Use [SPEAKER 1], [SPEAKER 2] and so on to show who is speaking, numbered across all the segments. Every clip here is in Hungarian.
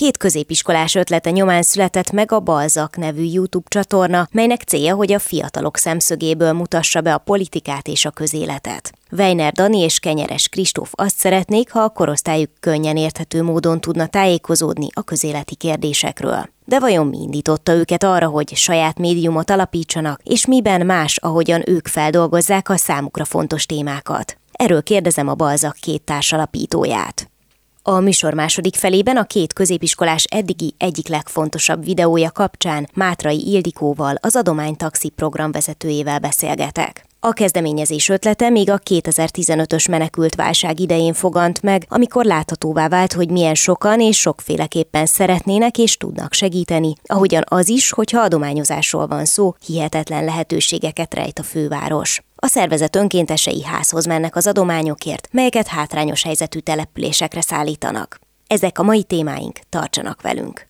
[SPEAKER 1] Két középiskolás ötlete nyomán született meg a Balzak nevű YouTube csatorna, melynek célja, hogy a fiatalok szemszögéből mutassa be a politikát és a közéletet. Weiner Dani és Kenyeres Kristóf azt szeretnék, ha a korosztályuk könnyen érthető módon tudna tájékozódni a közéleti kérdésekről. De vajon mi indította őket arra, hogy saját médiumot alapítsanak, és miben más, ahogyan ők feldolgozzák a számukra fontos témákat? Erről kérdezem a Balzak két társalapítóját. A műsor második felében a két középiskolás eddigi egyik legfontosabb videója kapcsán Mátrai Ildikóval, az Adománytaxi program vezetőjével beszélgetek. A kezdeményezés ötlete még a 2015-ös menekült válság idején fogant meg, amikor láthatóvá vált, hogy milyen sokan és sokféleképpen szeretnének és tudnak segíteni, ahogyan az is, hogyha adományozásról van szó, hihetetlen lehetőségeket rejt a főváros. A szervezet önkéntesei házhoz mennek az adományokért, melyeket hátrányos helyzetű településekre szállítanak. Ezek a mai témáink, tartsanak velünk!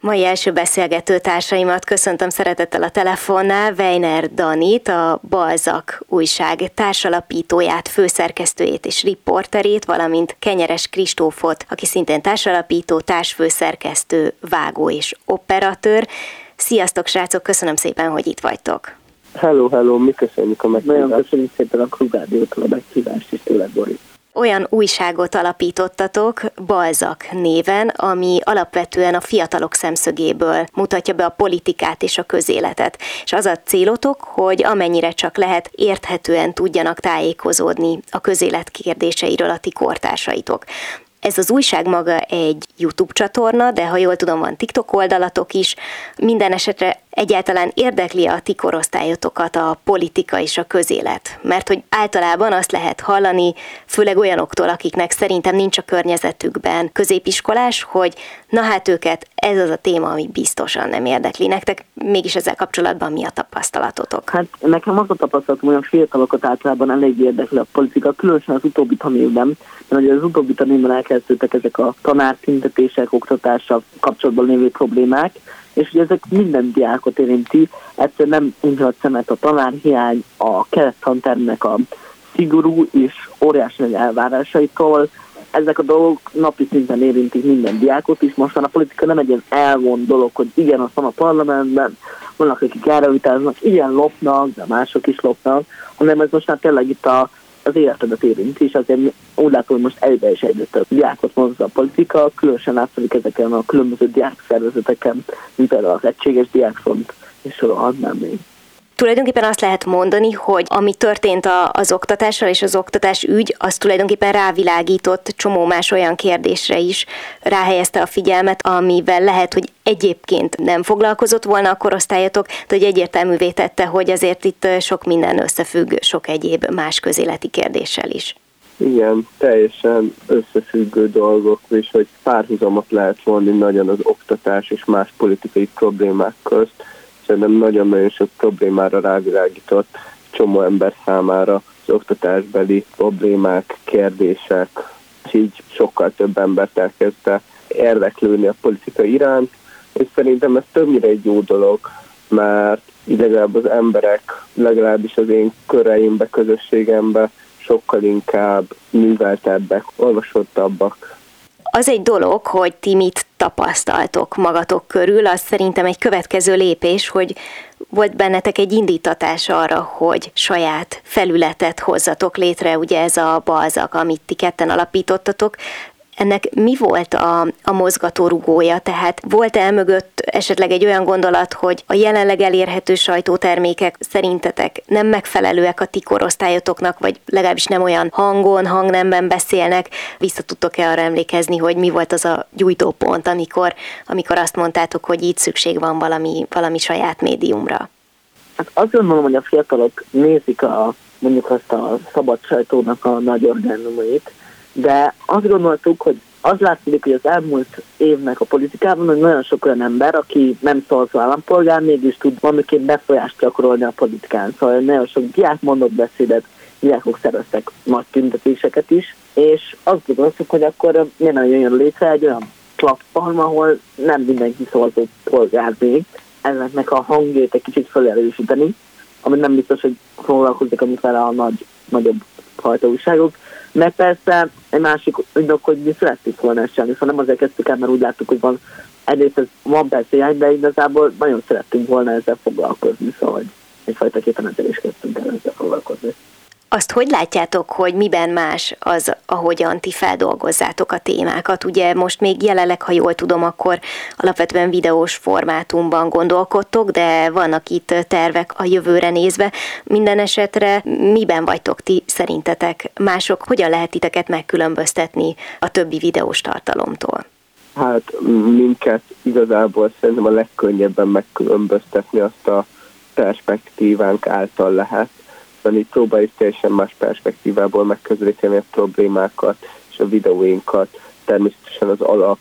[SPEAKER 1] Mai első beszélgető társaimat köszöntöm szeretettel a telefonnál, Weiner Danit, a Balzak újság társalapítóját, főszerkesztőjét és riporterét, valamint Kenyeres Kristófot, aki szintén társalapító, társfőszerkesztő, vágó és operatőr. Sziasztok, srácok, köszönöm szépen, hogy itt vagytok.
[SPEAKER 2] Hello, hello, mi köszönjük a meghívást. Nagyon köszönjük szépen a Krugádiótól a meghívást, és tőled, Boris
[SPEAKER 1] olyan újságot alapítottatok Balzak néven, ami alapvetően a fiatalok szemszögéből mutatja be a politikát és a közéletet. És az a célotok, hogy amennyire csak lehet érthetően tudjanak tájékozódni a közélet kérdéseiről a ti kortársaitok. Ez az újság maga egy YouTube csatorna, de ha jól tudom, van TikTok oldalatok is. Minden esetre egyáltalán érdekli a ti korosztályotokat a politika és a közélet? Mert hogy általában azt lehet hallani, főleg olyanoktól, akiknek szerintem nincs a környezetükben középiskolás, hogy na hát őket ez az a téma, ami biztosan nem érdekli. Nektek mégis ezzel kapcsolatban mi a tapasztalatotok?
[SPEAKER 2] Hát nekem az a tapasztalatom, hogy a fiatalokat általában elég érdekli a politika, különösen az utóbbi tanévben, mert az utóbbi tanévben elkezdődtek ezek a tanárszüntetések, oktatással kapcsolatban lévő problémák, és ugye ezek minden diákot érinti, egyszerűen nem indulhat szemet a tanárhiány, a kereszttantermnek a szigorú és óriási nagy elvárásaitól, ezek a dolgok napi szinten érintik minden diákot is. Most a politika nem egy ilyen elvont dolog, hogy igen, azt van a parlamentben, vannak, akik erre vitáznak, igen, lopnak, de mások is lopnak, hanem ez most már tényleg itt a az életedet érinti, és azért úgy látom, hogy most egyre és egyre több diákot mozza a politika, különösen látszik ezeken a különböző diákszervezeteken, mint például az Egységes Diákfront, és sorolhatnám még.
[SPEAKER 1] Tulajdonképpen azt lehet mondani, hogy ami történt az oktatással és az oktatás ügy, az tulajdonképpen rávilágított csomó más olyan kérdésre is, ráhelyezte a figyelmet, amivel lehet, hogy egyébként nem foglalkozott volna a korosztályatok, de hogy egyértelművé tette, hogy azért itt sok minden összefügg sok egyéb más közéleti kérdéssel is.
[SPEAKER 2] Igen, teljesen összefüggő dolgok, és hogy párhuzamot lehet vonni nagyon az oktatás és más politikai problémák közt szerintem nagyon-nagyon sok problémára rávilágított csomó ember számára. Az oktatásbeli problémák, kérdések, és így sokkal több embert elkezdte érdeklődni a politika iránt, és szerintem ez többnyire egy jó dolog, mert legalább az emberek, legalábbis az én köreimbe, közösségembe sokkal inkább műveltebbek, olvasottabbak,
[SPEAKER 1] az egy dolog, hogy ti mit tapasztaltok magatok körül, az szerintem egy következő lépés, hogy volt bennetek egy indítatás arra, hogy saját felületet hozzatok létre, ugye ez a balzak, amit ti ketten alapítottatok. Ennek mi volt a, a mozgatórugója? Tehát volt el mögött esetleg egy olyan gondolat, hogy a jelenleg elérhető sajtótermékek szerintetek nem megfelelőek a ti korosztályotoknak, vagy legalábbis nem olyan hangon, hangnemben beszélnek? Vissza tudtok-e arra emlékezni, hogy mi volt az a gyújtópont, amikor, amikor azt mondtátok, hogy itt szükség van valami, valami saját médiumra?
[SPEAKER 2] Hát azt gondolom, hogy a fiatalok nézik a mondjuk azt a szabad sajtónak a nagy orgánumait, de azt gondoltuk, hogy az látszik, hogy az elmúlt évnek a politikában, hogy nagyon sok olyan ember, aki nem szavazó állampolgár, mégis tud valamiként befolyást gyakorolni a politikán. Szóval nagyon sok diák mondott beszédet, diákok szereztek nagy tüntetéseket is, és azt gondoltuk, hogy akkor miért nem jön létre egy olyan platform, ahol nem mindenki szavazó polgár még, ezeknek a hangjét egy kicsit felerősíteni, ami nem biztos, hogy foglalkozik amivel a nagy, nagyobb újságok. Meg persze egy másik ügynök, hogy mi szerettük volna ezt csinálni, szóval nem azért kezdtük el, mert úgy láttuk, hogy van egyrészt ez van persze hiány, de igazából nagyon szerettünk volna ezzel foglalkozni, szóval egyfajta képen ezzel kezdtünk el ezzel foglalkozni.
[SPEAKER 1] Azt hogy látjátok, hogy miben más az, ahogyan ti feldolgozzátok a témákat? Ugye most még jelenleg, ha jól tudom, akkor alapvetően videós formátumban gondolkodtok, de vannak itt tervek a jövőre nézve. Minden esetre miben vagytok ti szerintetek? Mások hogyan lehet titeket megkülönböztetni a többi videós tartalomtól?
[SPEAKER 3] Hát minket igazából szerintem a legkönnyebben megkülönböztetni azt a perspektívánk által lehet, így próbáljuk teljesen más perspektívából megközelíteni a problémákat és a videóinkat, természetesen az alap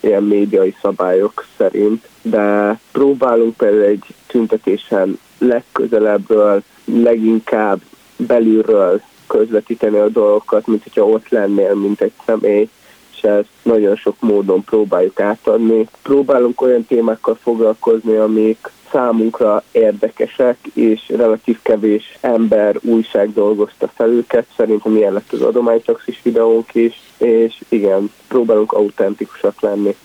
[SPEAKER 3] ilyen médiai szabályok szerint, de próbálunk például egy tüntetésen legközelebbről, leginkább belülről közvetíteni a dolgokat, mint hogyha ott lennél, mint egy személy, és ezt nagyon sok módon próbáljuk átadni. Próbálunk olyan témákkal foglalkozni, amik számunkra érdekesek, és relatív kevés ember, újság dolgozta fel őket. Szerintem ilyen lett az adománytaxis videónk is, és igen, próbálunk autentikusak lenni.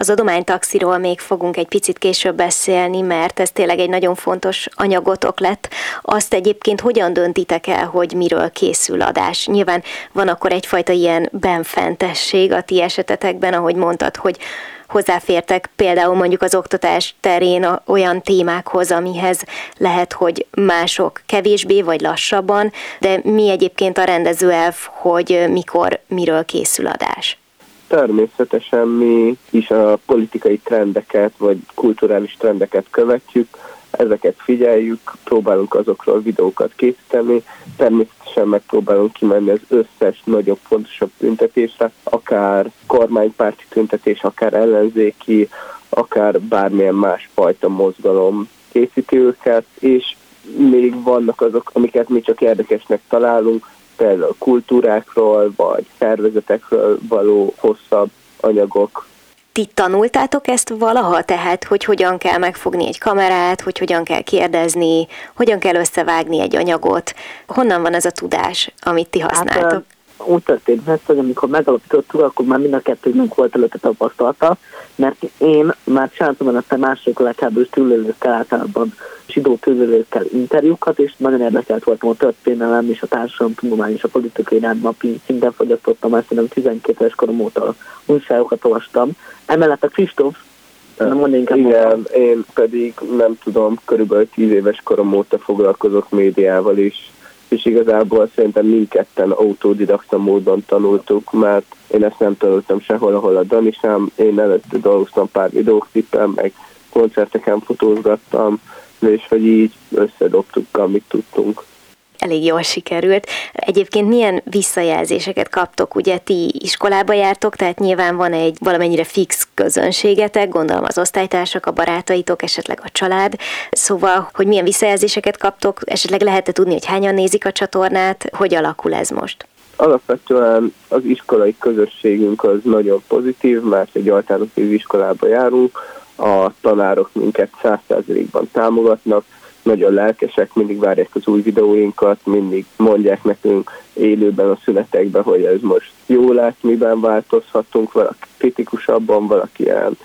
[SPEAKER 1] Az adománytaxiról még fogunk egy picit később beszélni, mert ez tényleg egy nagyon fontos anyagotok lett. Azt egyébként hogyan döntitek el, hogy miről készül adás? Nyilván van akkor egyfajta ilyen benfentesség a ti esetetekben, ahogy mondtad, hogy hozzáfértek például mondjuk az oktatás terén olyan témákhoz, amihez lehet, hogy mások kevésbé vagy lassabban, de mi egyébként a rendező elv, hogy mikor, miről készül adás?
[SPEAKER 3] Természetesen mi is a politikai trendeket vagy kulturális trendeket követjük, ezeket figyeljük, próbálunk azokról videókat készíteni, természetesen megpróbálunk kimenni az összes nagyobb, fontosabb tüntetésre, akár kormánypárti tüntetés, akár ellenzéki, akár bármilyen más fajta mozgalom készíti őket, és még vannak azok, amiket mi csak érdekesnek találunk, például kultúrákról, vagy szervezetekről való hosszabb anyagok,
[SPEAKER 1] ti tanultátok ezt valaha, tehát hogy hogyan kell megfogni egy kamerát, hogy hogyan kell kérdezni, hogyan kell összevágni egy anyagot, honnan van ez a tudás, amit ti használtok? Hát,
[SPEAKER 2] úgy történt ez, hogy amikor megalapítottuk, akkor már mind a kettőnek volt előtte tapasztalata, mert én már csináltam előtte mások legháborús túlélőkkel általában zsidó túlélőkkel interjúkat, és nagyon érdekelt voltam a történelem és a társadalom tudomány és a politikai irány napi szinten fogyasztottam, ezt nem 12 éves korom óta újságokat olvastam. Emellett a Kristóf
[SPEAKER 3] nem Igen, mondom. én pedig nem tudom, körülbelül 10 éves korom óta foglalkozok médiával is, és igazából szerintem mindketten autodidakta módon tanultuk, mert én ezt nem tanultam sehol, ahol a Dani sem, én előtte dolgoztam pár videóklippen, meg koncerteken fotózgattam, és hogy így összedobtuk, amit tudtunk
[SPEAKER 1] elég jól sikerült. Egyébként milyen visszajelzéseket kaptok? Ugye ti iskolába jártok, tehát nyilván van egy valamennyire fix közönségetek, gondolom az osztálytársak, a barátaitok, esetleg a család. Szóval, hogy milyen visszajelzéseket kaptok, esetleg lehet tudni, hogy hányan nézik a csatornát, hogy alakul ez most?
[SPEAKER 3] Alapvetően az iskolai közösségünk az nagyon pozitív, mert egy általános iskolába járunk, a tanárok minket százszerzelékban támogatnak, nagyon lelkesek, mindig várják az új videóinkat, mindig mondják nekünk élőben a szünetekben, hogy ez most jó lett, miben változhatunk, valaki kritikusabban, valaki ilyen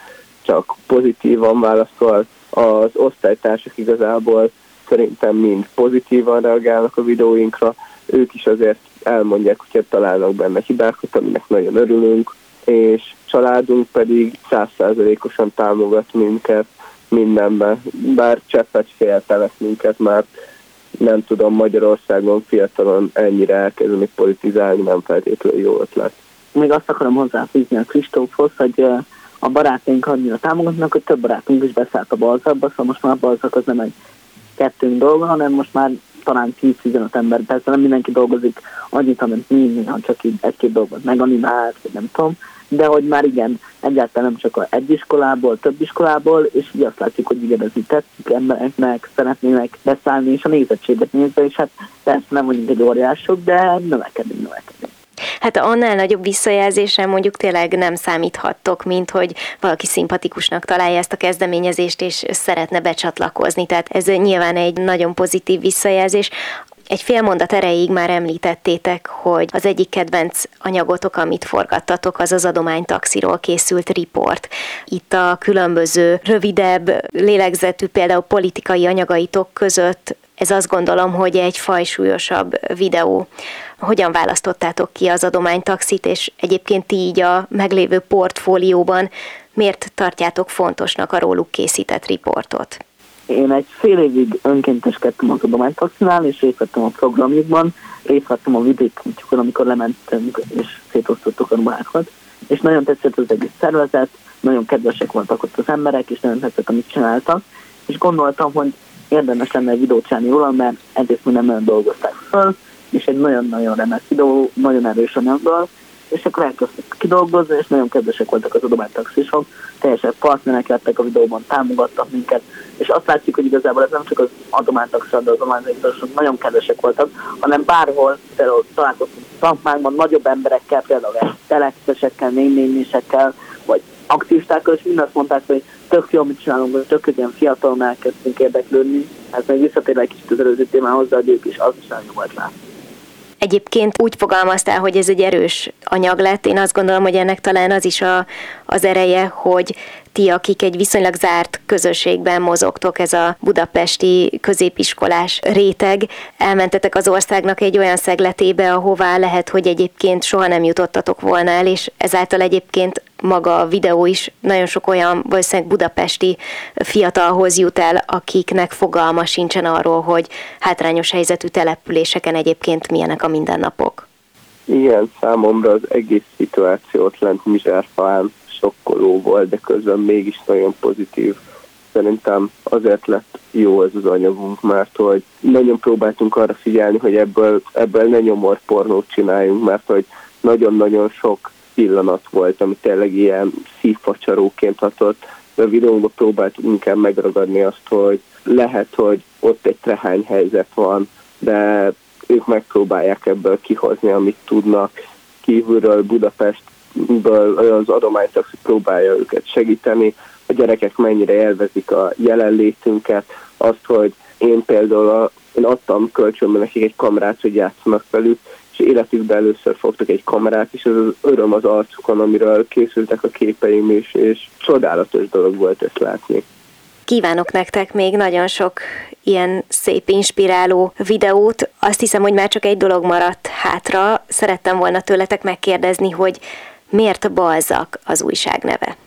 [SPEAKER 3] csak pozitívan válaszol. Az osztálytársak igazából szerintem mind pozitívan reagálnak a videóinkra, ők is azért elmondják, hogyha találnak benne hibákat, aminek nagyon örülünk, és családunk pedig százszázalékosan támogat minket, mindenben, bár cseppet féltelek minket, mert nem tudom, Magyarországon fiatalon ennyire elkezdeni politizálni nem feltétlenül jó ötlet.
[SPEAKER 2] Még azt akarom hozzáfűzni a Kristófhoz, hogy a barátaink annyira támogatnak, hogy több barátunk is beszállt a balzakba, szóval most már a balzak az nem egy kettőnk dolga, hanem most már talán 10-15 ember, persze nem mindenki dolgozik annyit, amit mi, néha csak így egy-két dolgot meganimált, vagy nem tudom, de hogy már igen, egyáltalán nem csak egy iskolából, több iskolából, és így azt látjuk, hogy igen, ez így tetszik embereknek, szeretnének beszállni, és a nézettséget nézve, és hát persze nem vagyunk egy óriások, de növekedünk, növekedünk.
[SPEAKER 1] Hát annál nagyobb visszajelzésre mondjuk tényleg nem számíthattok, mint hogy valaki szimpatikusnak találja ezt a kezdeményezést, és szeretne becsatlakozni. Tehát ez nyilván egy nagyon pozitív visszajelzés. Egy fél mondat erejéig már említettétek, hogy az egyik kedvenc anyagotok, amit forgattatok, az az adománytaxiról készült riport. Itt a különböző rövidebb lélegzetű, például politikai anyagaitok között ez azt gondolom, hogy egy fajsúlyosabb videó. Hogyan választottátok ki az adománytaxit, és egyébként ti így a meglévő portfólióban miért tartjátok fontosnak a róluk készített riportot?
[SPEAKER 2] Én egy fél évig önkénteskedtem az adománytaxinál, és részt vettem a programjukban, részt vettem a vidékútjukon, amikor lementünk és szétosztottuk a ruhákat, és nagyon tetszett az egész szervezet, nagyon kedvesek voltak ott az emberek, és nagyon tetszett, amit csináltak, és gondoltam, hogy érdemes lenne egy videót csinálni róla, mert egyrészt nem nagyon dolgozták föl, és egy nagyon-nagyon remek videó, nagyon erős anyaggal, és akkor elkezdtek kidolgozni, és nagyon kedvesek voltak az adománytaxisok, teljesen partnerek lettek a videóban, támogattak minket, és azt látszik, hogy igazából ez nem csak az adománytaxisok, de az adománytaxisok nagyon kedvesek voltak, hanem bárhol, például találkoztunk szakmákban nagyobb emberekkel, például telexesekkel, négy vagy aktivistákkal, és mind azt mondták, hogy tök jó, amit csinálunk, hogy tök ilyen fiatalon elkezdtünk érdeklődni. Hát meg visszatérve egy kicsit az előző témához, de győk is az is nagyon volt látni.
[SPEAKER 1] Egyébként úgy fogalmaztál, hogy ez egy erős anyag lett. Én azt gondolom, hogy ennek talán az is a, az ereje, hogy ti, akik egy viszonylag zárt közösségben mozogtok, ez a budapesti középiskolás réteg, elmentetek az országnak egy olyan szegletébe, ahová lehet, hogy egyébként soha nem jutottatok volna el, és ezáltal egyébként maga a videó is nagyon sok olyan valószínűleg budapesti fiatalhoz jut el, akiknek fogalma sincsen arról, hogy hátrányos helyzetű településeken egyébként milyenek a mindennapok.
[SPEAKER 3] Igen, számomra az egész szituációt lent Mizsárfán sokkoló volt, de közben mégis nagyon pozitív. Szerintem azért lett jó ez az anyagunk, mert hogy nagyon próbáltunk arra figyelni, hogy ebből, ebből ne nyomor pornót csináljunk, mert hogy nagyon-nagyon sok pillanat volt, ami tényleg ilyen szívfacsaróként hatott. A videónkban próbáltuk inkább megragadni azt, hogy lehet, hogy ott egy trehány helyzet van, de ők megpróbálják ebből kihozni, amit tudnak. Kívülről Budapestből az adománytaxi próbálja őket segíteni, a gyerekek mennyire élvezik a jelenlétünket, azt, hogy én például a, én adtam kölcsönben nekik egy kamerát, hogy játszanak velük, és életükben először fogtak egy kamerát, és ez az öröm az arcukon, amiről készültek a képeim is, és csodálatos dolog volt ezt látni.
[SPEAKER 1] Kívánok nektek még nagyon sok ilyen szép, inspiráló videót. Azt hiszem, hogy már csak egy dolog maradt hátra. Szerettem volna tőletek megkérdezni, hogy miért Balzak az újság neve?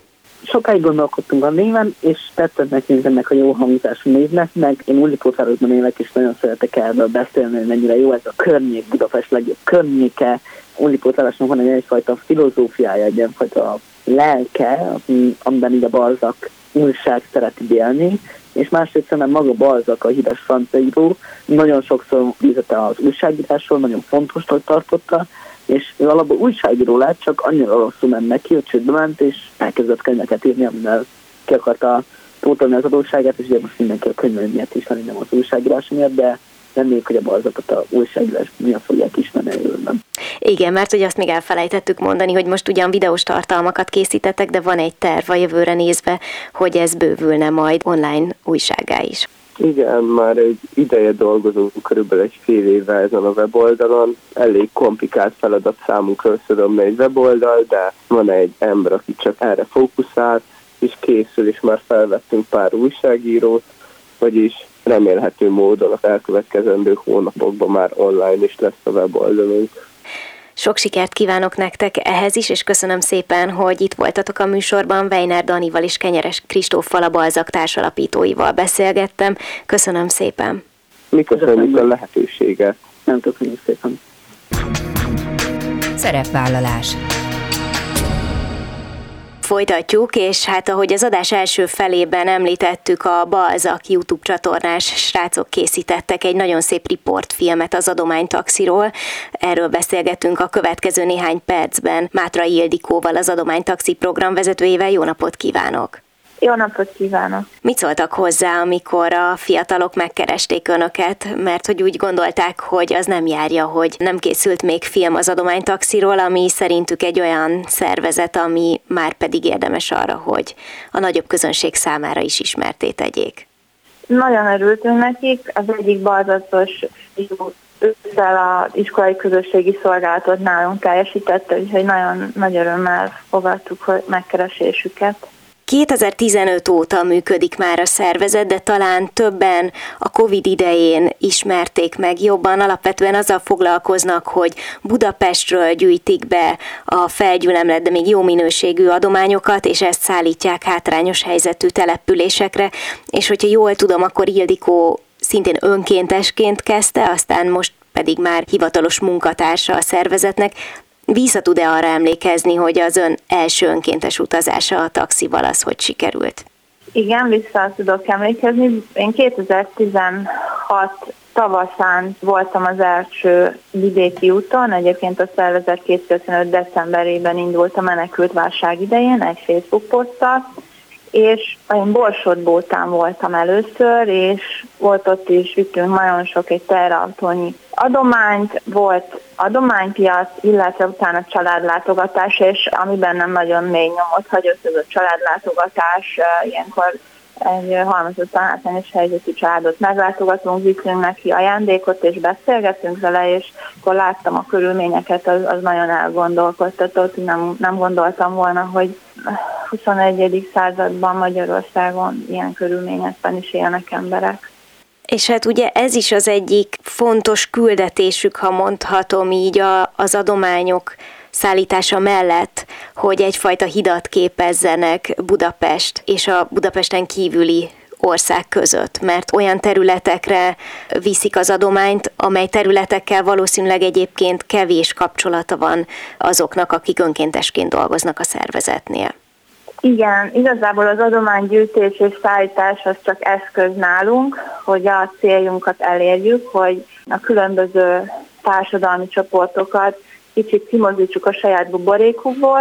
[SPEAKER 2] sokáig gondolkodtunk a néven, és tetszett nekünk ennek a jó hangzású névnek, meg én Újlipótvárosban élek, és nagyon szeretek erről beszélni, hogy mennyire jó ez a környék, Budapest legjobb környéke. Újlipótvárosnak van egy egyfajta filozófiája, egy ilyenfajta lelke, amiben így a Balzak újság szereti élni, és másrészt szerintem maga Balzak, a híres francia nagyon sokszor ízete az újságírásról, nagyon fontosnak tartotta, és ő alapból újságíró lett, csak annyira rosszul ment neki, hogy csődbe ment, és elkezdett könyveket írni, amivel ki akarta pótolni az adósságát, és ugye most mindenki a könyvei miatt is van, nem az újságírás miatt, de reméljük, hogy a balzakat a újságírás miatt fogják ismerni a.
[SPEAKER 1] Igen, mert hogy azt még elfelejtettük mondani, hogy most ugyan videós tartalmakat készítettek, de van egy terv a jövőre nézve, hogy ez bővülne majd online újságá is.
[SPEAKER 3] Igen, már egy ideje dolgozunk, körülbelül egy fél éve ezen a weboldalon. Elég komplikált feladat számunkra összedobni egy weboldal, de van egy ember, aki csak erre fókuszál, és készül, és már felvettünk pár újságírót, vagyis remélhető módon az elkövetkezendő hónapokban már online is lesz a weboldalunk.
[SPEAKER 1] Sok sikert kívánok nektek ehhez is, és köszönöm szépen, hogy itt voltatok a műsorban. Weiner Danival és Kenyeres Kristóffal a Balzak társalapítóival beszélgettem. Köszönöm szépen.
[SPEAKER 3] Mi köszönjük a lehetőséget.
[SPEAKER 2] Nem köszönjük szépen.
[SPEAKER 4] Szerepvállalás
[SPEAKER 1] Folytatjuk, és hát ahogy az adás első felében említettük, a Balzak YouTube csatornás srácok készítettek egy nagyon szép riportfilmet az adománytaxiról. Erről beszélgetünk a következő néhány percben Mátra Ildikóval, az adománytaxi program vezetőjével. Jó napot kívánok!
[SPEAKER 5] Jó napot kívánok!
[SPEAKER 1] Mit szóltak hozzá, amikor a fiatalok megkeresték önöket, mert hogy úgy gondolták, hogy az nem járja, hogy nem készült még film az adománytaxiról, ami szerintük egy olyan szervezet, ami már pedig érdemes arra, hogy a nagyobb közönség számára is ismerté tegyék.
[SPEAKER 5] Nagyon örültünk nekik, az egyik balzatos ősszel az iskolai közösségi szolgálatot nálunk teljesítette, úgyhogy nagyon nagy örömmel fogadtuk hogy megkeresésüket.
[SPEAKER 1] 2015 óta működik már a szervezet, de talán többen a Covid idején ismerték meg jobban. Alapvetően azzal foglalkoznak, hogy Budapestről gyűjtik be a felgyülemlet, de még jó minőségű adományokat, és ezt szállítják hátrányos helyzetű településekre. És hogyha jól tudom, akkor Ildikó szintén önkéntesként kezdte, aztán most pedig már hivatalos munkatársa a szervezetnek. Vissza tud-e arra emlékezni, hogy az ön első önkéntes utazása a taxival az hogy sikerült?
[SPEAKER 5] Igen, vissza tudok emlékezni. Én 2016 tavaszán voltam az első vidéki úton, egyébként a szervezet 2015 decemberében indult a menekült válság idején egy Facebook poszttal, és én Borsodbótán voltam először, és volt ott is, vittünk nagyon sok egy terautónyi adományt, volt adománypiac, illetve utána családlátogatás, és amiben nem nagyon mély nyomot hagyott ez a családlátogatás, ilyenkor egy halmozottan hátrányos helyzetű családot meglátogatunk, viszünk neki ajándékot, és beszélgetünk vele, és akkor láttam a körülményeket, az, az nagyon elgondolkodtatott, nem, nem gondoltam volna, hogy 21. században Magyarországon ilyen körülményekben is élnek emberek.
[SPEAKER 1] És hát ugye ez is az egyik fontos küldetésük, ha mondhatom így, a, az adományok szállítása mellett, hogy egyfajta hidat képezzenek Budapest és a Budapesten kívüli ország között, mert olyan területekre viszik az adományt, amely területekkel valószínűleg egyébként kevés kapcsolata van azoknak, akik önkéntesként dolgoznak a szervezetnél.
[SPEAKER 5] Igen, igazából az adománygyűjtés és szállítás az csak eszköz nálunk, hogy a céljunkat elérjük, hogy a különböző társadalmi csoportokat kicsit kimozítsuk a saját buborékukból,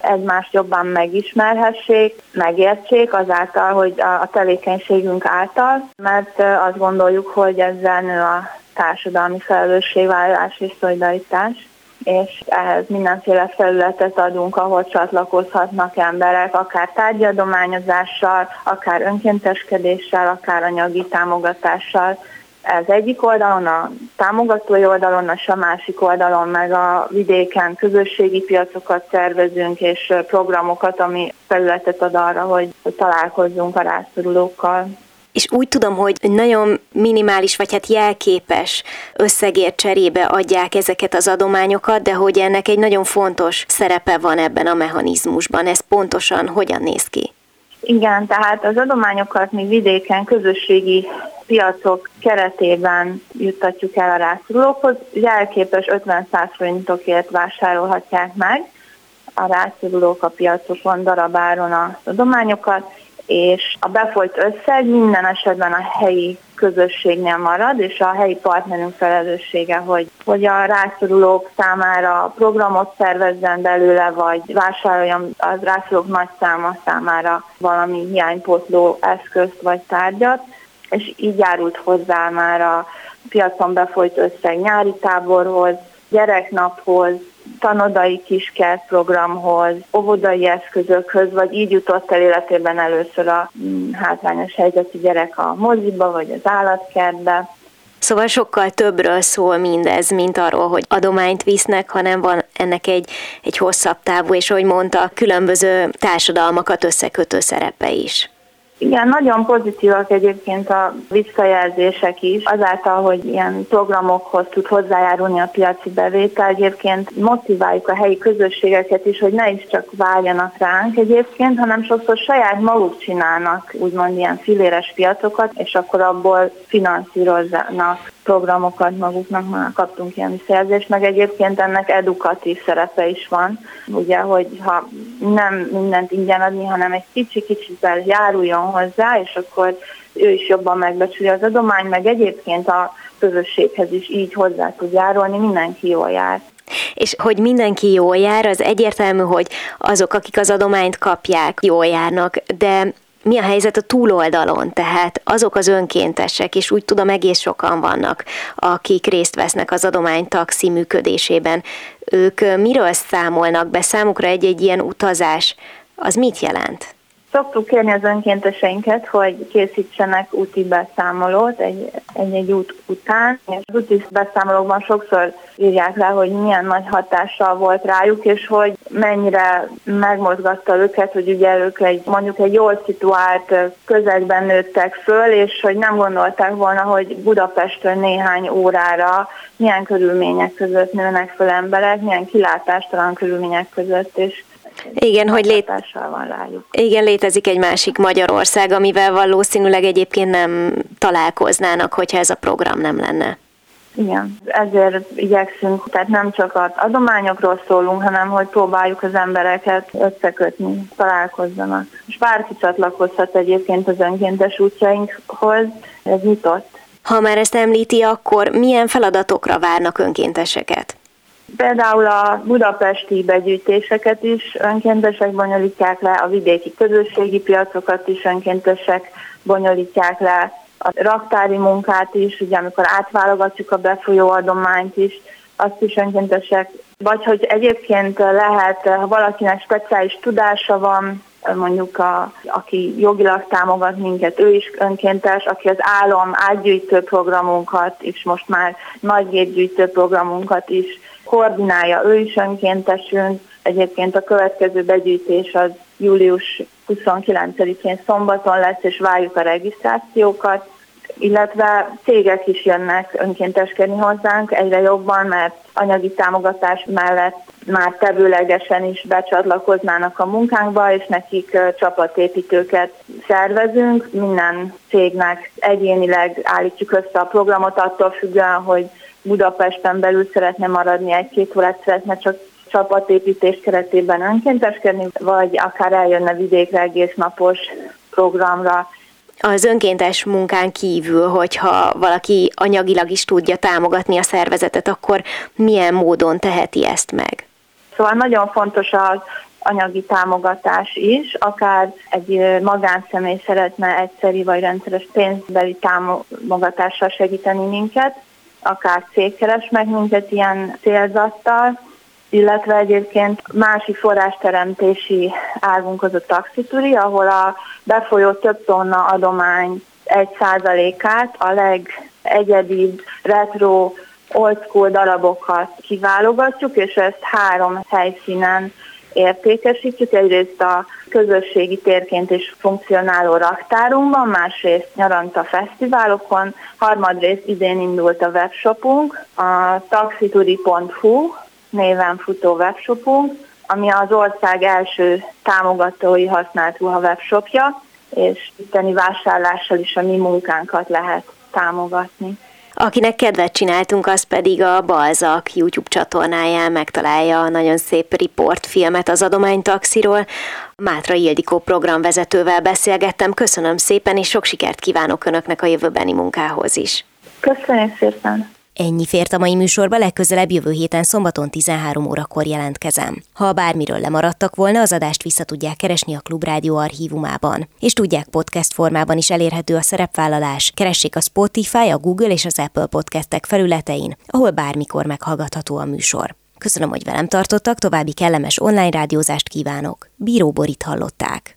[SPEAKER 5] egymást jobban megismerhessék, megértsék azáltal, hogy a, a tevékenységünk által, mert azt gondoljuk, hogy ezzel nő a társadalmi felelősségvállalás és szolidaritás és ehhez mindenféle felületet adunk, ahol csatlakozhatnak emberek, akár tárgyadományozással, akár önkénteskedéssel, akár anyagi támogatással. Ez egyik oldalon, a támogatói oldalon, és a másik oldalon meg a vidéken közösségi piacokat szervezünk, és programokat, ami felületet ad arra, hogy találkozzunk a rászorulókkal
[SPEAKER 1] és úgy tudom, hogy nagyon minimális, vagy hát jelképes összegért cserébe adják ezeket az adományokat, de hogy ennek egy nagyon fontos szerepe van ebben a mechanizmusban. Ez pontosan hogyan néz ki?
[SPEAKER 5] Igen, tehát az adományokat mi vidéken közösségi piacok keretében juttatjuk el a rászorulókhoz. Jelképes 50-100 forintokért vásárolhatják meg a rászorulók a piacokon darabáron az adományokat, és a befolyt összeg minden esetben a helyi közösségnél marad, és a helyi partnerünk felelőssége, hogy, hogy a rászorulók számára programot szervezzen belőle, vagy vásároljon az rászorulók nagy száma számára valami hiánypotló eszközt vagy tárgyat, és így járult hozzá már a piacon befolyt összeg nyári táborhoz, gyereknaphoz, tanodai kiskertprogramhoz, óvodai eszközökhöz, vagy így jutott el életében először a mm, hátrányos helyzetű gyerek a moziba, vagy az állatkertbe.
[SPEAKER 1] Szóval sokkal többről szól mindez, mint arról, hogy adományt visznek, hanem van ennek egy, egy hosszabb távú, és ahogy mondta, különböző társadalmakat összekötő szerepe is.
[SPEAKER 5] Igen, nagyon pozitívak egyébként a visszajelzések is, azáltal, hogy ilyen programokhoz tud hozzájárulni a piaci bevétel, egyébként motiváljuk a helyi közösségeket is, hogy ne is csak várjanak ránk egyébként, hanem sokszor saját maguk csinálnak úgymond ilyen filéres piacokat, és akkor abból finanszíroznak programokat maguknak, már kaptunk ilyen visszajelzést, meg egyébként ennek edukatív szerepe is van, ugye, hogy ha nem mindent ingyen adni, hanem egy kicsi-kicsivel járuljon hozzá, és akkor ő is jobban megbecsüli az adomány, meg egyébként a közösséghez is így hozzá tud járulni, mindenki jól jár.
[SPEAKER 1] És hogy mindenki jól jár, az egyértelmű, hogy azok, akik az adományt kapják, jól járnak, de mi a helyzet a túloldalon, tehát azok az önkéntesek, és úgy tudom egész sokan vannak, akik részt vesznek az adománytaxi működésében. Ők miről számolnak be? Számukra egy-egy ilyen utazás, az mit jelent?
[SPEAKER 5] Szoktuk kérni az önkénteseinket, hogy készítsenek úti beszámolót egy, egy, egy út után, és az úti beszámolókban sokszor írják le, hogy milyen nagy hatással volt rájuk, és hogy mennyire megmozgatta őket, hogy ugye ők egy, mondjuk egy jól szituált közegben nőttek föl, és hogy nem gondolták volna, hogy Budapestről néhány órára milyen körülmények között nőnek föl emberek, milyen kilátástalan körülmények között, és
[SPEAKER 1] igen, hogy lét...
[SPEAKER 5] van rájuk.
[SPEAKER 1] Igen, létezik egy másik Magyarország, amivel valószínűleg egyébként nem találkoznának, hogyha ez a program nem lenne.
[SPEAKER 5] Igen, ezért igyekszünk, tehát nem csak az adományokról szólunk, hanem hogy próbáljuk az embereket összekötni, találkozzanak. És bárki csatlakozhat egyébként az önkéntes útjainkhoz, ez nyitott.
[SPEAKER 1] Ha már ezt említi, akkor milyen feladatokra várnak önkénteseket?
[SPEAKER 5] Például a budapesti begyűjtéseket is önkéntesek bonyolítják le, a vidéki közösségi piacokat is önkéntesek bonyolítják le, a raktári munkát is, ugye amikor átválogatjuk a befolyó adományt is, azt is önkéntesek, vagy hogy egyébként lehet, ha valakinek speciális tudása van, mondjuk a, aki jogilag támogat minket, ő is önkéntes, aki az állam átgyűjtő programunkat, és most már nagy gépgyűjtő programunkat is koordinálja, ő is önkéntesünk. Egyébként a következő begyűjtés az július 29-én szombaton lesz, és várjuk a regisztrációkat illetve cégek is jönnek önkénteskedni hozzánk egyre jobban, mert anyagi támogatás mellett már tevőlegesen is becsatlakoznának a munkánkba, és nekik csapatépítőket szervezünk. Minden cégnek egyénileg állítjuk össze a programot attól függően, hogy Budapesten belül szeretne maradni, egy-két órát szeretne csak csapatépítés keretében önkénteskedni, vagy akár eljönne vidékre egész napos programra.
[SPEAKER 1] Az önkéntes munkán kívül, hogyha valaki anyagilag is tudja támogatni a szervezetet, akkor milyen módon teheti ezt meg?
[SPEAKER 5] Szóval nagyon fontos az anyagi támogatás is, akár egy magánszemély szeretne egyszeri vagy rendszeres pénzbeli támogatással segíteni minket, akár cég keres meg minket ilyen célzattal, illetve egyébként másik forrásteremtési águnk az a taxituri, ahol a befolyó több tonna adomány egy százalékát a legegyedibb retro old school darabokat kiválogatjuk, és ezt három helyszínen értékesítjük. Egyrészt a közösségi térként is funkcionáló raktárunkban, másrészt nyaranta fesztiválokon, harmadrészt idén indult a webshopunk, a taxituri.hu néven futó webshopunk, ami az ország első támogatói használt ruha webshopja, és itteni vásárlással is a mi munkánkat lehet támogatni.
[SPEAKER 1] Akinek kedvet csináltunk, az pedig a Balzak YouTube csatornáján megtalálja a nagyon szép riportfilmet az adománytaxiról. Mátra Ildikó programvezetővel beszélgettem, köszönöm szépen, és sok sikert kívánok Önöknek a jövőbeni munkához is.
[SPEAKER 5] Köszönöm szépen!
[SPEAKER 1] Ennyi fért a mai műsorba, legközelebb jövő héten szombaton 13 órakor jelentkezem. Ha bármiről lemaradtak volna, az adást vissza tudják keresni a Klubrádió archívumában. És tudják, podcast formában is elérhető a szerepvállalás. Keressék a Spotify, a Google és az Apple podcastek felületein, ahol bármikor meghallgatható a műsor. Köszönöm, hogy velem tartottak, további kellemes online rádiózást kívánok. Bíró Borit hallották.